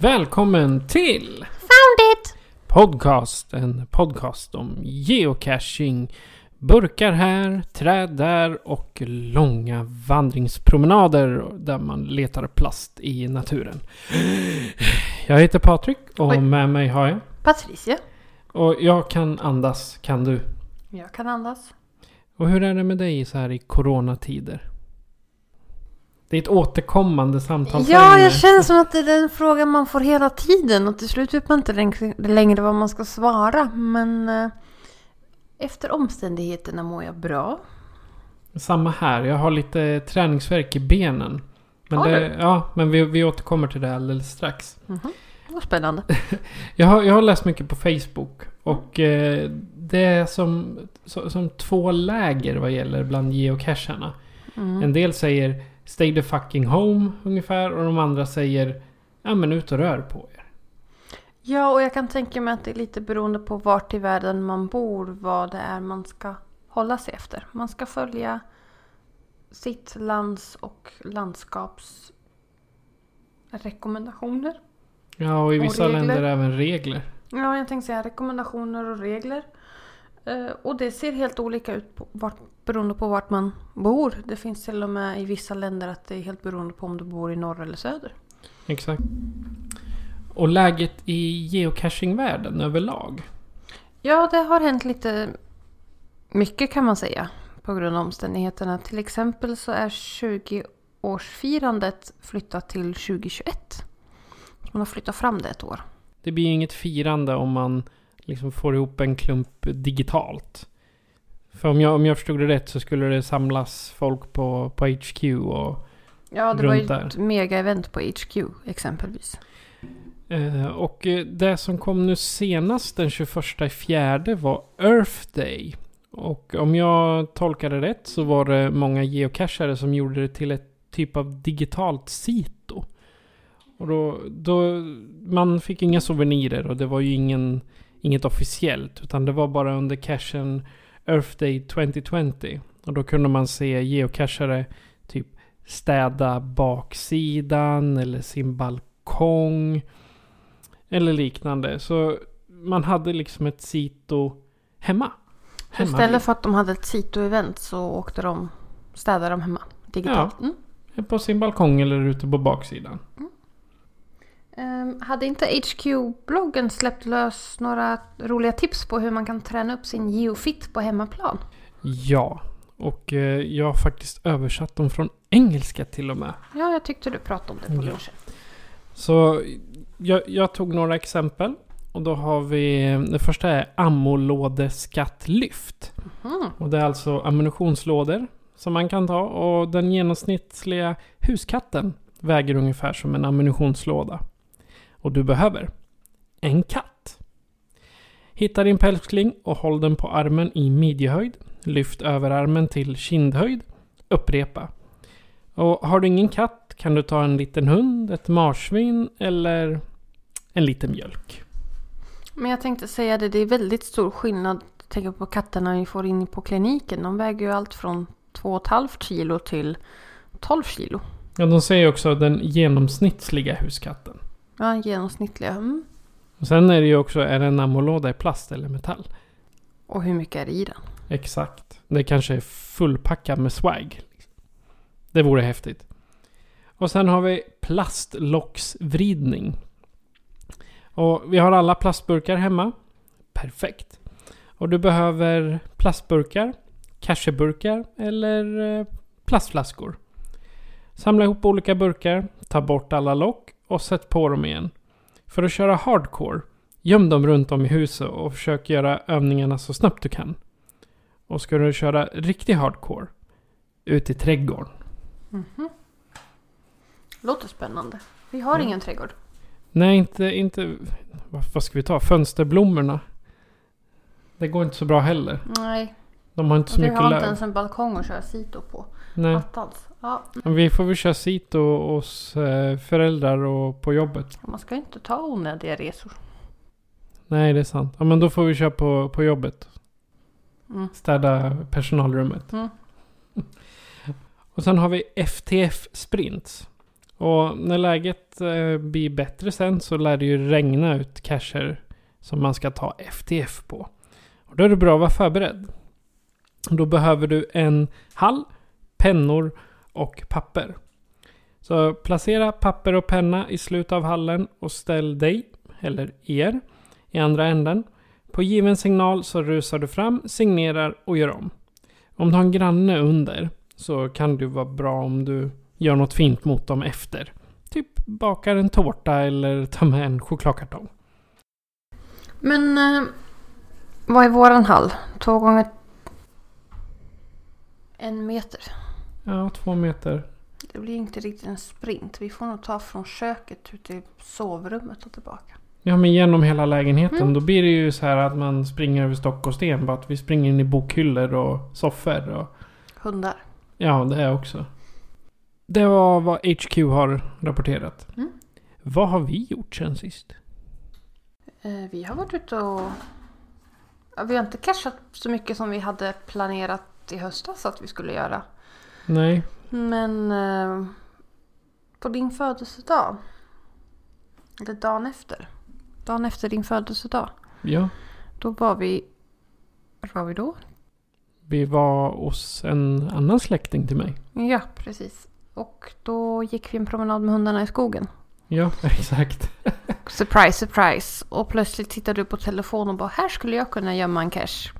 Välkommen till Found it! Podcast. En podcast om geocaching. Burkar här, träd där och långa vandringspromenader där man letar plast i naturen. Jag heter Patrik och Oj. med mig har jag. Patricia. Och jag kan andas, kan du? Jag kan andas. Och hur är det med dig så här i coronatider? Det är ett återkommande samtal. Ja, jag känner som att det är den frågan man får hela tiden och till slut vet man inte längre, vad man ska svara. Men eh, efter omständigheterna mår jag bra. Samma här. Jag har lite träningsvärk i benen. Men, Har det, du? ja, men vi, vi återkommer till det alldeles strax. Vad spännande. Jag har, jag har läst mycket på Facebook. Och eh, det är som, som två läger vad gäller bland geocacherna. Mm. En del säger Stay the fucking home ungefär. Och de andra säger Ja men ut och rör på er. Ja, och jag kan tänka mig att det är lite beroende på vart i världen man bor vad det är man ska hålla sig efter. Man ska följa sitt lands och landskaps rekommendationer. Ja och i Och vissa regler. länder även regler. Ja, jag tänkte säga rekommendationer och regler. Eh, Och det ser helt olika ut på vart, beroende på vart man bor. Det finns till och med i vissa länder att det är helt beroende på om du bor i norr eller söder. Exakt. Och läget i geocachingvärlden överlag. Ja, det har hänt lite mycket kan man säga på grund av omständigheterna. Till exempel så är 20-årsfirandet flyttat till 2021. Så man har flyttat fram det ett år. Det blir ju inget firande om man liksom får ihop en klump digitalt. För om jag, om jag förstod det rätt så skulle det samlas folk på, på HQ och... Ja, det var ju där. ett mega-event på HQ exempelvis. Eh, och eh, det som kom nu senast den 21 i fjärde var Earth Day. Och om jag tolkade rätt så var det många geocachare som gjorde det till ett typ av digitalt sito. Och då, då, man fick inga souvenirer och det var ju ingen, inget officiellt. Utan det var bara under cachen Earth Day 2020. Och då kunde man se geocachare typ städa baksidan eller sin balkong. Eller liknande. Så man hade liksom ett sito hemma. Så istället för att de hade ett Sito-event så åkte de, städade de hemma digitalt. Ja. Mm. På sin balkong eller ute på baksidan. Ehm, hade inte HQ-bloggen släppt lös några roliga tips på hur man kan träna upp sin geofit på hemmaplan? Ja. Och eh, jag har faktiskt översatt dem från engelska till och med. Ja, jag tyckte du pratade om det på Ja. lunchen. Så jag, jag tog några exempel. Och då har vi, det första är ammolådeskatlyft. Mm. Och det är alltså ammunitionslådor som man kan ta. Och den genomsnittliga huskatten väger ungefär som en ammunitionslåda. Och du behöver en katt. Hitta din pälskling och håll den på armen i midjehöjd. Lyft överarmen till kindhöjd. Upprepa. Och har du ingen katt kan du ta en liten hund, ett marsvin eller en liten mjölk. Men jag tänkte säga det, det är väldigt stor skillnad. Tänk på katterna vi får in på kliniken. De väger ju allt från 2,5 kilo till 12 kilo. Ja, de säger också den genomsnittliga huskatten. Ja, genomsnittliga. Mm. Och sen är det ju också, är det en ammolåda i plast eller metall? Och hur mycket är det i den? Exakt. Det kanske är fullpackat med swag. Det vore häftigt. Och sen har vi plastlocksvridning. Och vi har alla plastburkar hemma. Perfekt. Och du behöver plastburkar, casheburkar eller eh, plastflaskor. Samla ihop olika burkar, ta bort alla lock och sätt på dem igen. För att köra hardcore, göm dem runt om i huset och försök göra övningarna så snabbt du kan. Och ska du köra riktig hardcore, ut i trädgården. Låter spännande. Vi har Ja. ingen trädgård. Nej, inte, inte... Vad, vad ska vi ta? Fönsterblommorna. Det går inte så bra heller. Nej. De har inte så vi mycket har inte löv. ens en balkong att köra sito på. Nej. Attans. Ja, Vi får väl köra sito hos eh, föräldrar och på jobbet. man ska inte ta onödiga resor. Nej, det är sant. Ja, men då får vi köra på, på jobbet. Mm. Städa personalrummet. Mm. Och sen har vi FTF Sprints. Och när läget eh, blir bättre sen så lär det ju regna ut cacher som man ska ta FTF på. Och då är det bra att vara förberedd. Då behöver du en hall, pennor och papper. Så placera papper och penna i slutet av hallen och ställ dig, eller er, i andra änden. På given signal så rusar du fram, signerar och gör om. Om du har en granne under så kan det vara bra om du gör något fint mot dem efter. Typ bakar en tårta eller tar med en chokladkartong. Men eh, vad är våran hall? Två gånger en meter. Ja, två meter. Det blir inte riktigt en sprint. Vi får nog ta från köket ut till sovrummet och tillbaka. Ja, men genom hela lägenheten. Mm. Då blir det ju så här att man springer över stock och sten. Bara att vi springer in i bokhyllor och soffor. Och, Hundar. ja, det är också. Det var vad HQ har rapporterat. Mm. Vad har vi gjort sen sist? Eh, vi har varit ute och... Vi har inte cashat så mycket som vi hade planerat i höstas att vi skulle göra. Nej. Men eh, på din födelsedag. Eller dagen efter. Dagen efter din födelsedag. Ja. Då var vi... Var var vi då? Vi var hos en annan släkting till mig. Ja, precis. Och då gick vi en promenad med hundarna i skogen. Ja, exakt. Surprise, surprise. Och plötsligt tittade du på telefonen och bara här skulle jag kunna gömma en cash.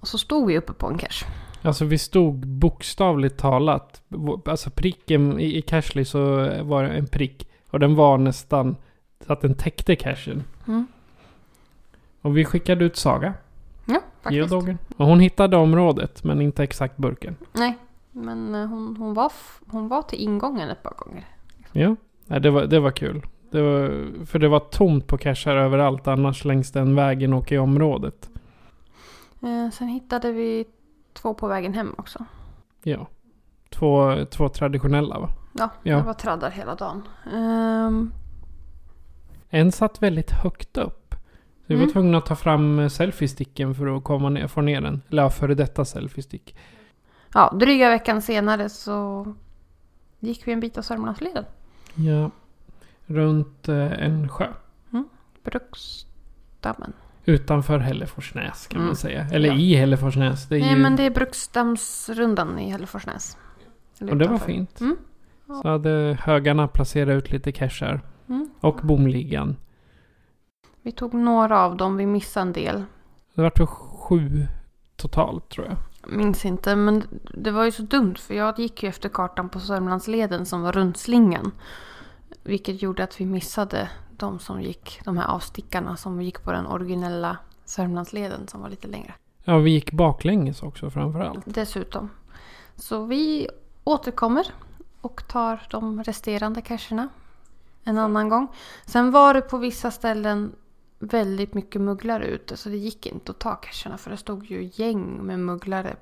Och så stod vi uppe på en cash. Alltså vi stod bokstavligt talat. Alltså pricken i, i Cashly så var det en prick. Och den var nästan så att den täckte cashen. Mm. Och vi skickade ut Saga, Ja, faktiskt. Och hon hittade området men inte exakt burken. Nej, men eh, hon, hon, var, hon var till ingången ett par gånger. Ja, det, var, det var kul. Det var, för det var tomt på cashar överallt annars längs den vägen och i området. Eh, sen hittade vi två på vägen hem också. Ja. Två, två traditionella va? Ja, Ja. det var traddar hela dagen. Ehm, En satt väldigt högt upp. Så vi var Mm. tvungna att ta fram selfiesticken för att komma ner, få ner den. Eller ja, före detta selfiestick. ja, dryga veckan senare så gick vi en bit av Sörmlandsleden. Ja. Runt eh, en sjö. Bruksdammen. Utanför Hälleforsnäs kan man Mm. säga. Eller Ja. i Hälleforsnäs. Det är Nej, ju, men det är Bruksdammsrundan i Hälleforsnäs. Och det var fint. Mm. Så hade högarna placerat ut lite cashar. Mm. Och bomligan. Vi tog några av dem, vi missade en del. Det väl sju totalt tror jag. Minns inte, men det var ju så dumt för jag gick ju efter kartan på Sörmlandsleden som var runt slingan. Vilket gjorde att vi missade de som gick, de här avstickarna som gick på den originella Sörmlandsleden som var lite längre. Ja, vi gick baklänges också framförallt. Dessutom. Så vi återkommer och tar de resterande cacherna en annan gång. Sen var det på vissa ställen väldigt mycket mugglare ute så det gick inte att ta cacherna för det stod ju gäng med mugglare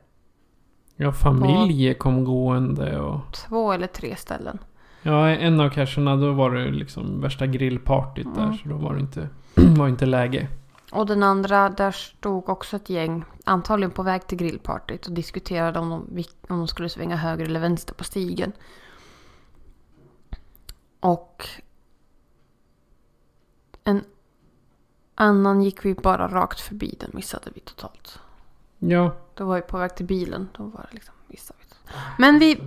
Ja, familjer kom gående och... två eller tre ställen. Ja, en av cacherna då var det liksom värsta grillpartyt där. Mm. Så då var det inte, var inte läge. Och den andra, där stod också ett gäng, antagligen på väg till grillpartyt och diskuterade om de, om de skulle svänga höger eller vänster på stigen. Och en annan gick vi bara rakt förbi, den missade vi totalt. Ja, Då var vi på väg till bilen, då var det liksom, missade vi. Men vi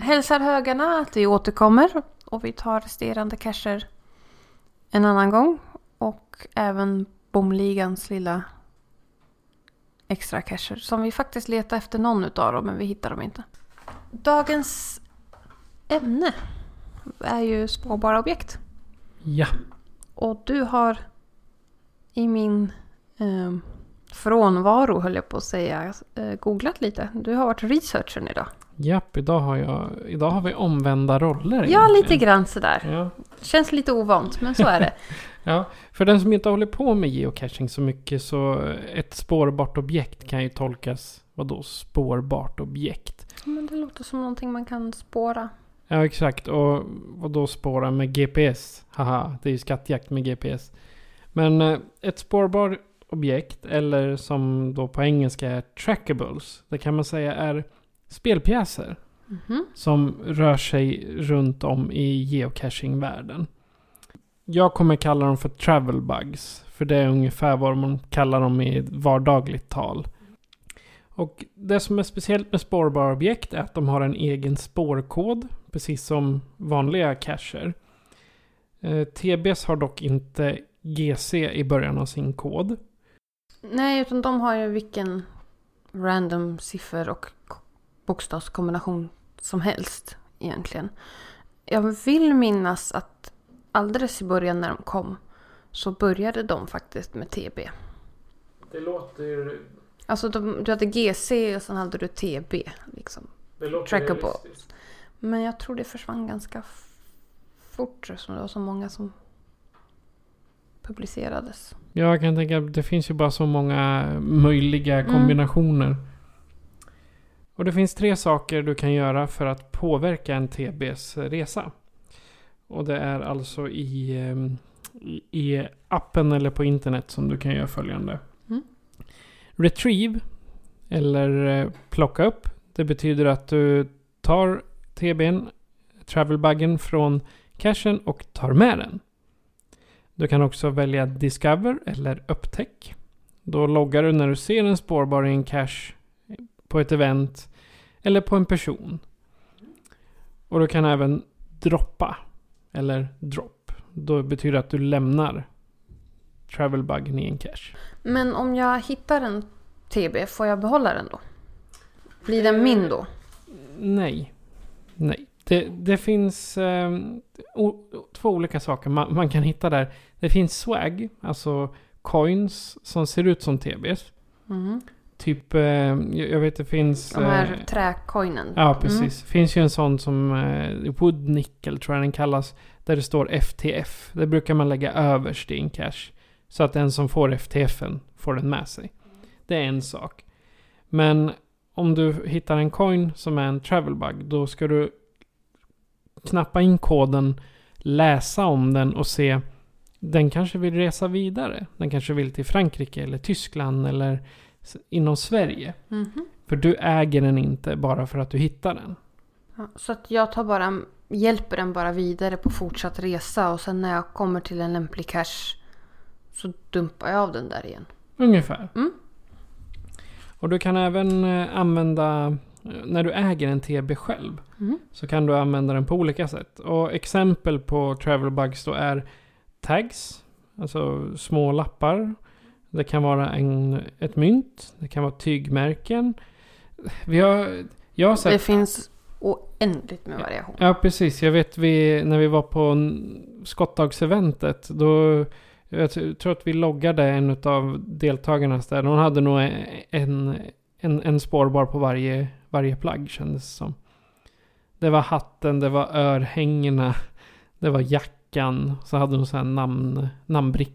hälsar högarna att vi återkommer och vi tar resterande cacher en annan gång. Och även Bomligans lilla extra cacher. Som vi faktiskt letar efter någon utav dem men vi hittar dem inte. Dagens ämne är ju spårbara objekt. Ja. Och du har i min eh, frånvaro, höll jag på att säga, eh, googlat lite. Du har varit researchern idag. Japp, idag har, jag, idag har vi omvända roller. Ja, egentligen. lite grann sådär. Ja. Känns lite ovant, men så är det. ja, för den som inte håller på med geocaching så mycket så ett spårbart objekt kan ju tolkas, vadå spårbart objekt? men det låter som någonting man kan spåra. Ja, exakt. Och vadå spåra med GPS? Haha, det är ju skattjakt med GPS. Men eh, ett spårbart objekt, eller som då på engelska är trackables, det kan man säga är spelpjäser Mhm. som rör sig runt om i geocaching-världen. Jag kommer kalla dem för travel bugs, för det är ungefär vad man kallar dem i vardagligt tal. Och det som är speciellt med spårbara objekt är att de har en egen spårkod, precis som vanliga cacher. Eh, TBS har dock inte GC i början av sin kod. Nej, utan de har ju vilken random siffer och bokstavskombination som helst egentligen. Jag vill minnas att alldeles i början när de kom så började de faktiskt med TB. Det låter... Alltså de, du hade GC och sen hade du TB. Liksom. Det låter Trackable. realistiskt. Men jag tror det försvann ganska fort eftersom det var så många som publicerades. Ja, jag kan tänka att det finns ju bara så många möjliga kombinationer. Och det finns tre saker du kan göra för att påverka en TBs resa. Och det är alltså i, ehm, i, i appen eller på internet som du kan göra följande. Mm. Retrieve, eller eh, plocka upp. Det betyder att du tar TBn, travelbuggen från cachen och tar med den. Du kan också välja Discover eller Upptäck. Då loggar du när du ser en spårbar i en cache på ett event eller på en person. Och du kan även droppa eller drop. Då betyder det att du lämnar travelbuggen i en cache. Men om jag hittar en TB, får jag behålla den då? Blir den min då? Nej. Nej. Det, det finns eh, o, två olika saker man, man kan hitta där. Det finns swag, alltså coins som ser ut som TBs. Mhm. Typ, eh, jag vet det finns... De här eh, träcoinen. Ja, precis. finns ju en sån som eh, Wood Nickel tror jag den kallas. Där det står FTF. Det brukar man lägga överst i en cache. Så att den som får FTFen får den med sig. Det är en sak. Men om du hittar en coin som är en travel bug. Då ska du knappa in koden, läsa om den och se. Den kanske vill resa vidare. Den kanske vill till Frankrike eller Tyskland eller inom Sverige. Mhm. För du äger den inte bara för att du hittar den. Ja, så att jag tar bara, hjälper den bara vidare på fortsatt resa och sen när jag kommer till en lämplig cache så dumpar jag av den där igen. Ungefär. Mm. Och du kan även eh, använda, eh, när du äger en TB själv, Mm. så kan du använda den på olika sätt. Och exempel på travel bugs då är tags, alltså små lappar. Det kan vara en, ett mynt, det kan vara tygmärken. Vi har, jag har sett... Det finns oändligt med variation. Ja, precis. Jag vet vi, när vi var på en- skottdagseventet. Då, jag tror att vi loggade en av deltagarna där. Hon hade nog en, en, en spårbar på varje, varje plagg kändes det som. Det var hatten, det var örhängena, det var jackan. Så hade hon så här namn, namnbrick.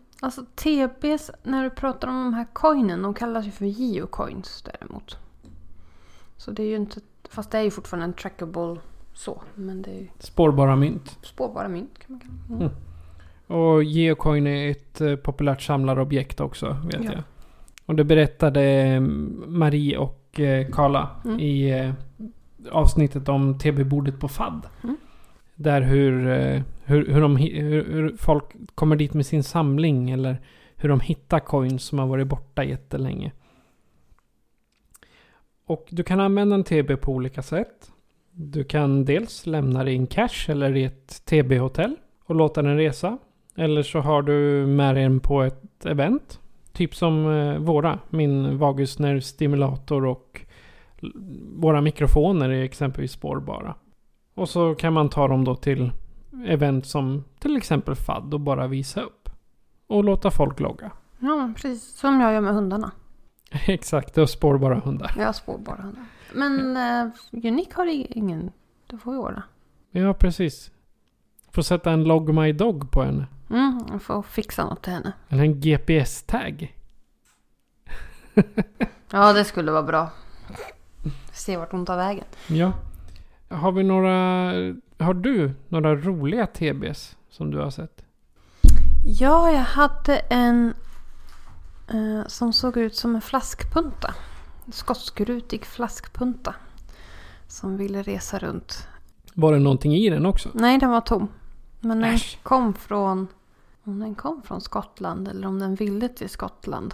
alltså TBs, när du pratar om de här coinen, de kallas ju för geocoins däremot. Så det är ju inte, fast det är ju fortfarande en trackable så. Men det är ju Spårbara mynt. spårbara mynt kan man kalla det. Mm. Mm. Och geocoin är ett eh, populärt samlarobjekt också, vet Ja. jag. Och det berättade eh, Marie och eh, Karla Mm. i eh, avsnittet om TB-bordet på FAD. Där hur, eh, hur, hur, de, hur, folk kommer dit med sin samling eller hur de hittar coins som har varit borta jättelänge. Och du kan använda en TB på olika sätt. Du kan dels lämna det i en cash eller i ett TB-hotell och låta den resa. Eller så har du med den på ett event. Typ som eh, våra. Min vagusnervstimulator och våra mikrofoner är exempelvis spårbara. Och så kan man ta dem då till event som till exempel FAD och bara visa upp. Och låta folk logga. Ja, precis som jag gör med hundarna. Exakt, det är spårbara hundar. Jag har spårbara hundar. Men uh, Unique har ingen. Det får vi ordna. Ja, precis. Får sätta en Log My Dog på henne. Mm, jag får fixa något till henne. Eller en GPS-tag. Ja, det skulle vara bra. Se vart hon tar vägen. Ja. Har vi några... Har du några roliga TBs som du har sett? Ja, jag hade en eh, som såg ut som en flaskpunta. En skotskrutig flaskpunta. Som ville resa runt. Var det någonting i den också? Nej, den var tom. Men den Äsch. kom från... Om den kom från Skottland eller om den ville till Skottland.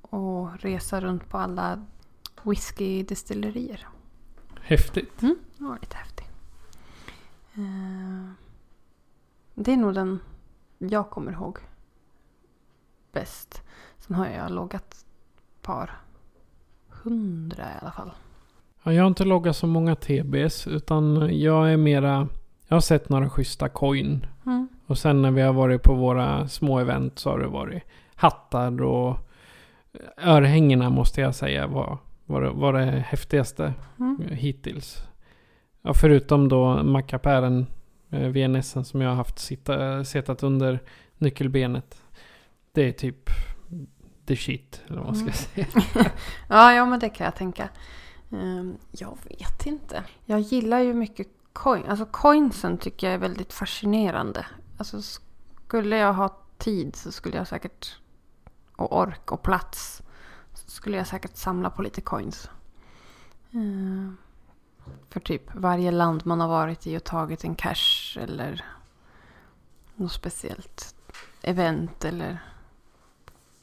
Och resa runt på alla whiskydestillerier. Häftigt. Mm, var lite häftigt. Eh, det är nog den jag kommer ihåg bäst. Sen har jag loggat ett par hundra i alla fall. Ja, jag har inte loggat så många TBs. Utan jag är mera... Jag har sett några schyssta coin. Mm. Och sen när vi har varit på våra små event så har det varit hattar och örhängena måste jag säga var, var, det- var det häftigaste Mm. hittills. Ja, förutom då mackapären eh, VNSen som jag har haft sitta, setat under nyckelbenet. Det är typ the shit, eller vad man ska Mm. säga. Ja, ja, men det kan jag tänka. Ehm, jag vet inte. Jag gillar ju mycket coin. Alltså coinsen tycker jag är väldigt fascinerande. Alltså skulle jag ha tid så skulle jag säkert och ork och plats skulle jag säkert samla på lite coins. Ehm, för typ varje land man har varit i och tagit en cash eller något speciellt event eller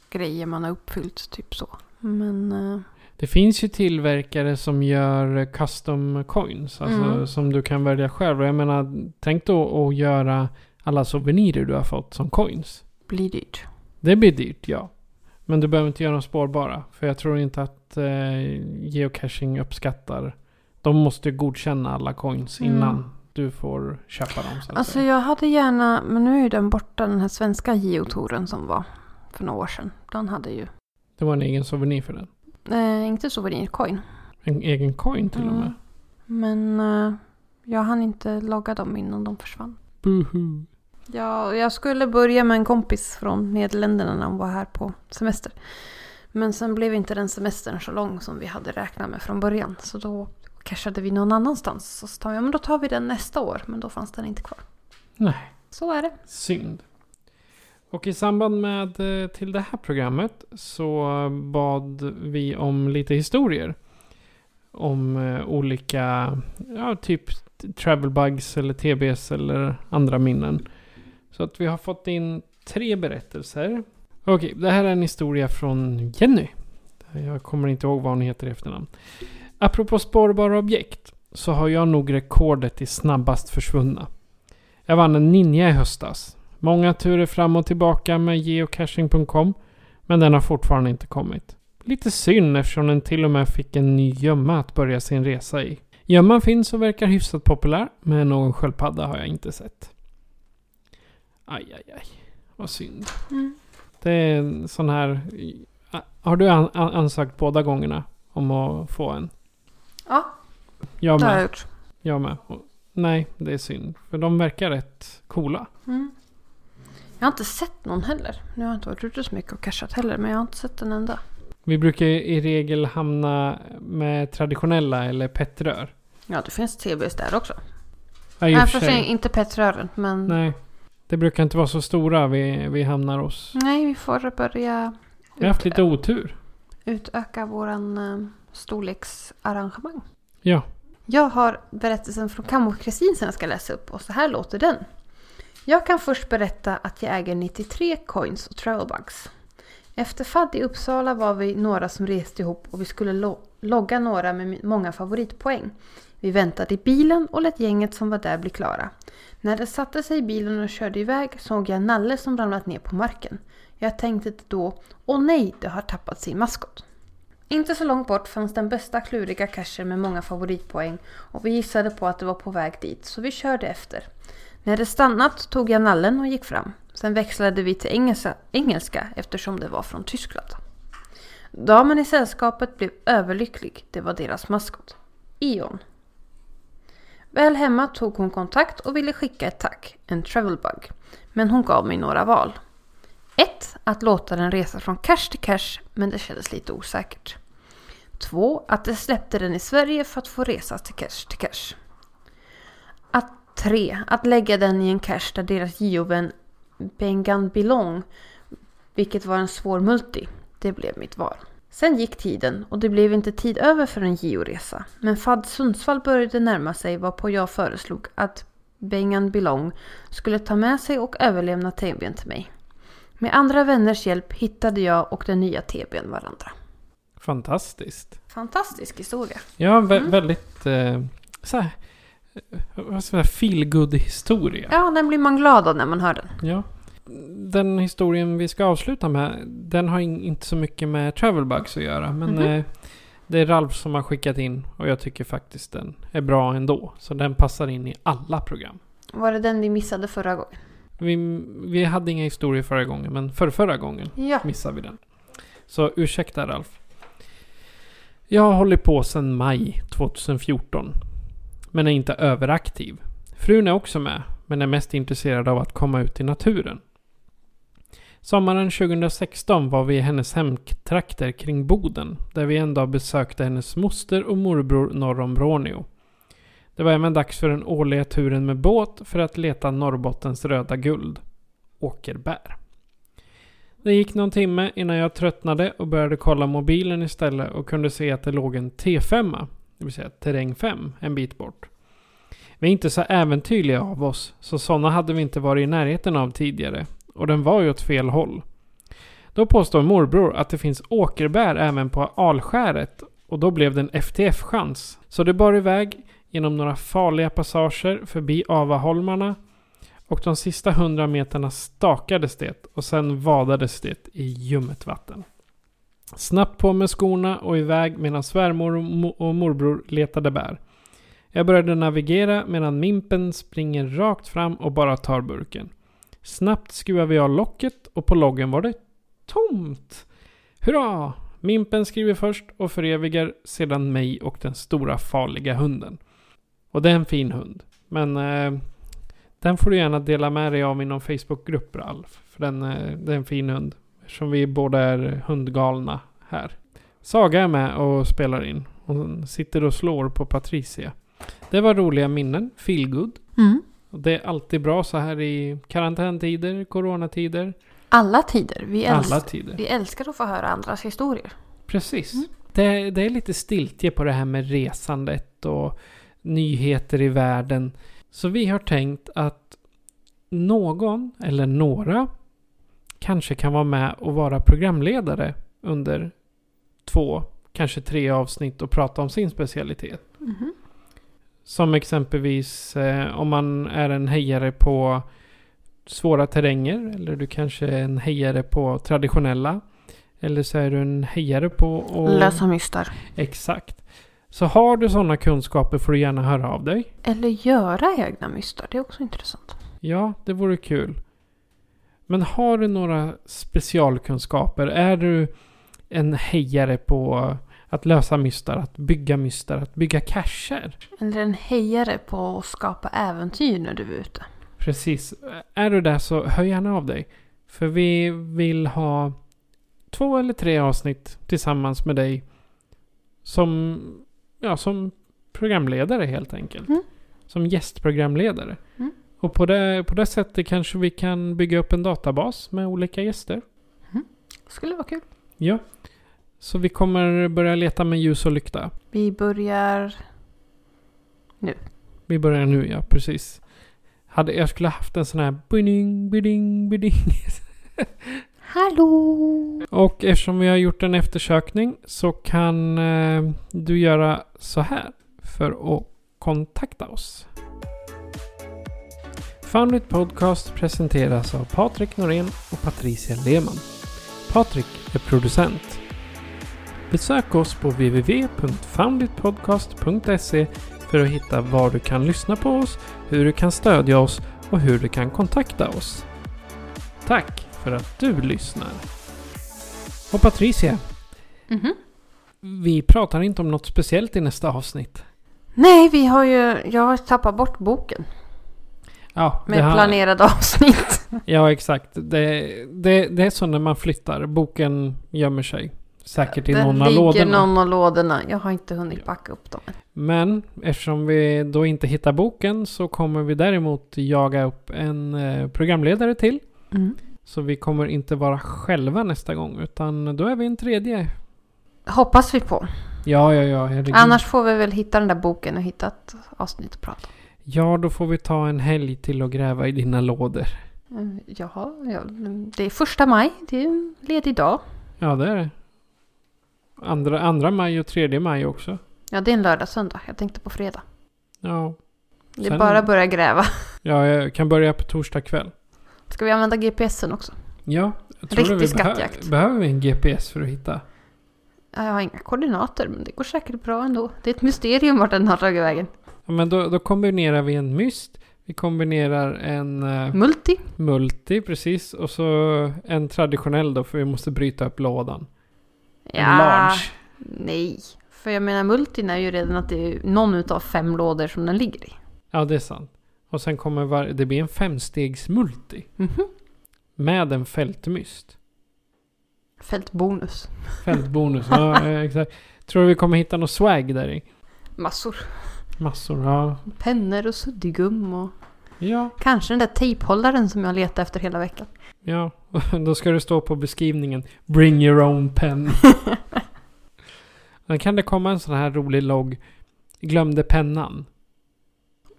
grejer man har uppfyllt. Typ så. Men eh, Det finns ju tillverkare som gör custom coins. Alltså Mm. som du kan välja själv. Jag menar, tänk då att göra alla souvenirer du har fått som coins. blir dyrt. Det blir dyrt, ja. Men du behöver inte göra dem spårbara. För jag tror inte att eh, geocaching uppskattar. De måste godkänna alla coins Mm. innan du får köpa dem. Så Alltså jag hade gärna, men nu är ju den borta den här svenska geotoren som var för några år sedan. Den hade ju, Det var en egen souvenir för den. eh, inte souvenircoin. En egen coin till och Mm. med. Men eh, jag hann inte logga dem innan de försvann. Boohoo. Ja, jag skulle börja med en kompis från Nederländerna när hon var här på semester. Men sen blev inte den semestern så lång som vi hade räknat med från början. Så då cashade vi någon annanstans. Så sa jag, men då tar vi den nästa år. Men då fanns den inte kvar. Nej. Så är det. Synd. Och i samband med eh, till det här programmet så bad vi om lite historier. Om eh, olika, ja typ travel bugs eller TBS eller andra minnen. Så att vi har fått in tre berättelser. Okej, det här är en historia från Jenny. Jag kommer inte ihåg vad hon heter i efternamn. Apropå spårbara objekt så har jag nog rekordet i snabbast försvunna. Jag vann en ninja i höstas. Många turer fram och tillbaka med geocaching.com. Men den har fortfarande inte kommit. Lite synd eftersom den till och med fick en ny gömma att börja sin resa i. Gömman finns och verkar hyfsat populär, men någon sköldpadda har jag inte sett. Aj, aj, aj. Vad synd. Mm. Det är en sån här... Har du an an ansökt båda gångerna om att få en? Ja, Jag det har jag gjort. Jag med. Nej, det är synd. För de verkar rätt coola. Mm. Jag har inte sett någon heller. Nu har jag inte varit ute så mycket och cashat heller. Men jag har inte sett en enda. Vi brukar i regel hamna med traditionella eller petrör. Ja, det finns TBs där också. Ja, Nej, för för sig sig. inte petrören. Men nej. Nej. Det brukar inte vara så stora vi, vi hamnar hos. vi får börja Vi har haft lite otur. utöka våran eh, storleksarrangemang. Ja. Jag har berättelsen från Kammo-Kristin som jag ska läsa upp och så här låter den. Jag kan först berätta att jag äger 93 coins och travelbugs. Efter FAD i Uppsala var vi några som reste ihop och vi skulle lo- logga några med många favoritpoäng. Vi väntade i bilen och lät gänget som var där bli klara. När de satte sig i bilen och körde iväg såg jag Nalle som ramlat ner på marken. Jag tänkte då, åh nej, det har tappat sin maskot. Inte så långt bort fanns den bästa kluriga cachen med många favoritpoäng och vi gissade på att det var på väg dit så vi körde efter. När det stannat tog jag nallen och gick fram. Sen växlade vi till engelska, engelska eftersom det var från Tyskland. Damen i sällskapet blev överlycklig. Det var deras maskot. Ion. Väl hemma tog hon kontakt och ville skicka ett tack, en travelbug. Men hon gav mig några val. 1. Att låta den resa från cash till cash, men det kändes lite osäkert. 2. Att de släppte den i Sverige för att få resa till cash till cash. 3. Att lägga den i en cash där deras geovän Bengan Bilong, vilket var en svår multi, det blev mitt val. Sen gick tiden och det blev inte tid över för en georesa. Men FAD Sundsvall började närma sig varpå jag föreslog att Bengan Bilong skulle ta med sig och överlämna TBn till mig. Med andra vänners hjälp hittade jag och den nya TBn varandra. Fantastiskt. Fantastisk historia. Ja, vä- väldigt... Eh, så här, eh, vad ska jag säga, feel good historia. Ja, den blir man glad av när man hör den. Ja. Den historien vi ska avsluta med, den har in, inte så mycket med Travelbugs att göra. Men Mhm. eh, det är Ralf som har skickat in och jag tycker faktiskt den är bra ändå. Så den passar in i alla program. Var det den vi missade förra gången? Vi, vi hade inga historier förra gången, men för förra gången Ja. missade vi den. Så ursäkta Ralf. Jag har hållit på sedan maj 2014. Men är inte överaktiv. Frun är också med, men är mest intresserad av att komma ut i naturen. Sommaren 2016 var vi i hennes hemtrakter kring Boden, där vi en dag besökte hennes moster och morbror norr om Råneå. Det var även dags för den årliga turen med båt för att leta Norrbottens röda guld, åkerbär. Det gick någon timme innan jag tröttnade och började kolla mobilen istället och kunde se att det låg en T5, det vill säga terräng 5, en bit bort. Vi är inte så äventyrliga av oss, så sådana hade vi inte varit i närheten av tidigare. Och den var ju åt fel håll. Då påstår morbror att det finns åkerbär även på Alskäret och då blev det en FTF-chans. Så det bar iväg genom några farliga passager förbi Avaholmarna och de sista hundra meterna stakades det och sen vadades det i ljummet vatten. Snabbt på med skorna och iväg medan svärmor och morbror letade bär. Jag började navigera medan Mimpen springer rakt fram och bara tar burken. Snabbt skruvade jag av locket och på loggen var det tomt. Hurra! Mimpen skriver först och förevigar sedan mig och den stora farliga hunden. Och det är en fin hund. Men eh, den får du gärna dela med dig av i någon Facebookgrupp Ralf. För den, eh, det är en fin hund. Eftersom vi båda är hundgalna här. Saga är med och spelar in. Hon sitter och slår på Patricia. Det var roliga minnen. Feelgood. Mm. Det är alltid bra så här i karantäntider, coronatider. Alla tider. Vi, älsk- Alla tider. vi älskar att få höra andras historier. Precis. Det, det är lite stiltje på det här med resandet och nyheter i världen. Så vi har tänkt att någon eller några kanske kan vara med och vara programledare under två, kanske tre avsnitt och prata om sin specialitet. Mhm. Som exempelvis eh, om man är en hejare på svåra terränger eller du kanske är en hejare på traditionella. Eller så är du en hejare på att... Lösa mystar. Exakt. Så har du sådana kunskaper får du gärna höra av dig. Eller göra egna mystar. Det är också intressant. Ja, det vore kul. Men har du några specialkunskaper? Är du en hejare på att lösa mystar, att bygga mystar, att bygga cacher? Eller en hejare på att skapa äventyr när du är ute. Precis. Är du där så hör gärna av dig. För vi vill ha två eller tre avsnitt tillsammans med dig. Som, ja, som programledare helt enkelt. Mm. Som gästprogramledare. Mm. Och på det, på det sättet kanske vi kan bygga upp en databas med olika gäster. Skulle vara kul. Ja. Så vi kommer börja leta med ljus och lykta. Vi börjar... Vi börjar nu, ja precis. Hade, jag skulle haft en sån här bidding, bidding, bidding. Hallå! Och eftersom vi har gjort en eftersökning så kan eh, du göra så här för att kontakta oss. Foundit Podcast presenteras av Patrik Norén och Patricia Lehmann. Patrik är producent. Besök oss på www.founditpodcast.se för att hitta var du kan lyssna på oss, hur du kan stödja oss och hur du kan kontakta oss. Tack för att du lyssnar. Och Patricia, Mhm. vi pratar inte om något speciellt i nästa avsnitt. Nej, vi har ju... Jag har tappat bort boken. Ja, Med har- planerade avsnitt. Ja, exakt. Det, det, det är så när man flyttar. Boken gömmer sig. Säkert i Det någon av ligger lådorna. någon av lådorna. Jag har inte hunnit packa upp dem än. Men eftersom vi då inte hittar boken så kommer vi däremot jaga upp en eh, programledare till. Så vi kommer inte vara själva nästa gång utan då är vi en tredje. Hoppas vi på. Ja, ja, ja. herregud. Annars får vi väl hitta den där boken och hitta ett avsnitt att prata om. Ja, då får vi ta en helg till och gräva i dina lådor. Mm, Jaha, ja, det är första maj. Det är en ledig dag. Ja, det är det. Andra, andra maj och tredje maj också. Ja, det är en lördag söndag. Jag tänkte på fredag. Ja. Det är Sen- bara att börja gräva. ja, jag kan börja på torsdag kväll. Ska vi använda GPSen också? Ja, jag tror Riktig vi skattjakt. behö- behöver vi en GPS för att hitta. Ja, Jag har inga koordinater, men det går säkert bra ändå. Det är ett mysterium vart den har tagit vägen. Ja, men då, då kombinerar vi en myst. Vi kombinerar en eh, Multi? multi, precis. Och så en traditionell då, för vi måste bryta upp lådan. Ja, large. nej. För jag menar, multin är ju redan att det är någon utav fem lådor som den ligger i. Ja, det är sant. Och sen kommer var, det blir en femstegs multi. Mhm. Med en fältmyst. Fältbonus. Fältbonus, ja eh, exakt. Tror du vi kommer hitta något swag där i? Massor. Massor, ja. Pennor och suddgum och Ja, kanske den där tejphållaren som jag letar efter hela veckan. ja. Då ska det stå på beskrivningen. Bring your own pen. Sen kan det komma en sån här rolig logg. Glömde pennan.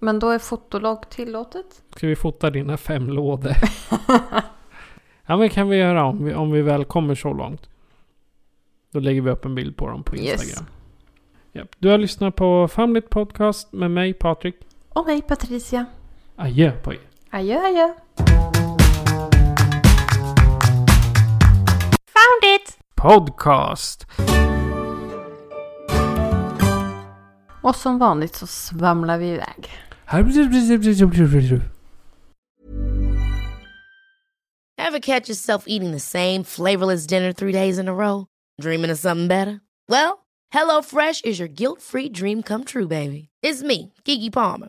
Men då är fotologg tillåtet? Ska vi fota dina fem lådor? ja men kan vi göra om vi, om vi väl kommer så långt. Då lägger vi upp en bild på dem på Yes. Instagram. Japp. Du har lyssnat på Famligt Podcast med mig Patrik. Och mig Patricia. Adjö på er. Adjö adjö. Found it! Podcast. Och som vanligt så svamlar vi iväg. Ever catch yourself eating the same flavorless dinner three days in a row? Dreaming of something better? Well, HelloFresh is your guilt free dream come true, baby. It's me, Kiki Palmer.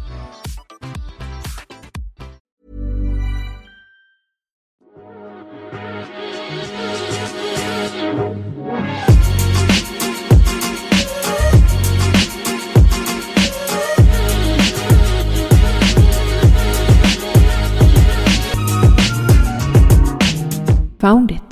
Found it.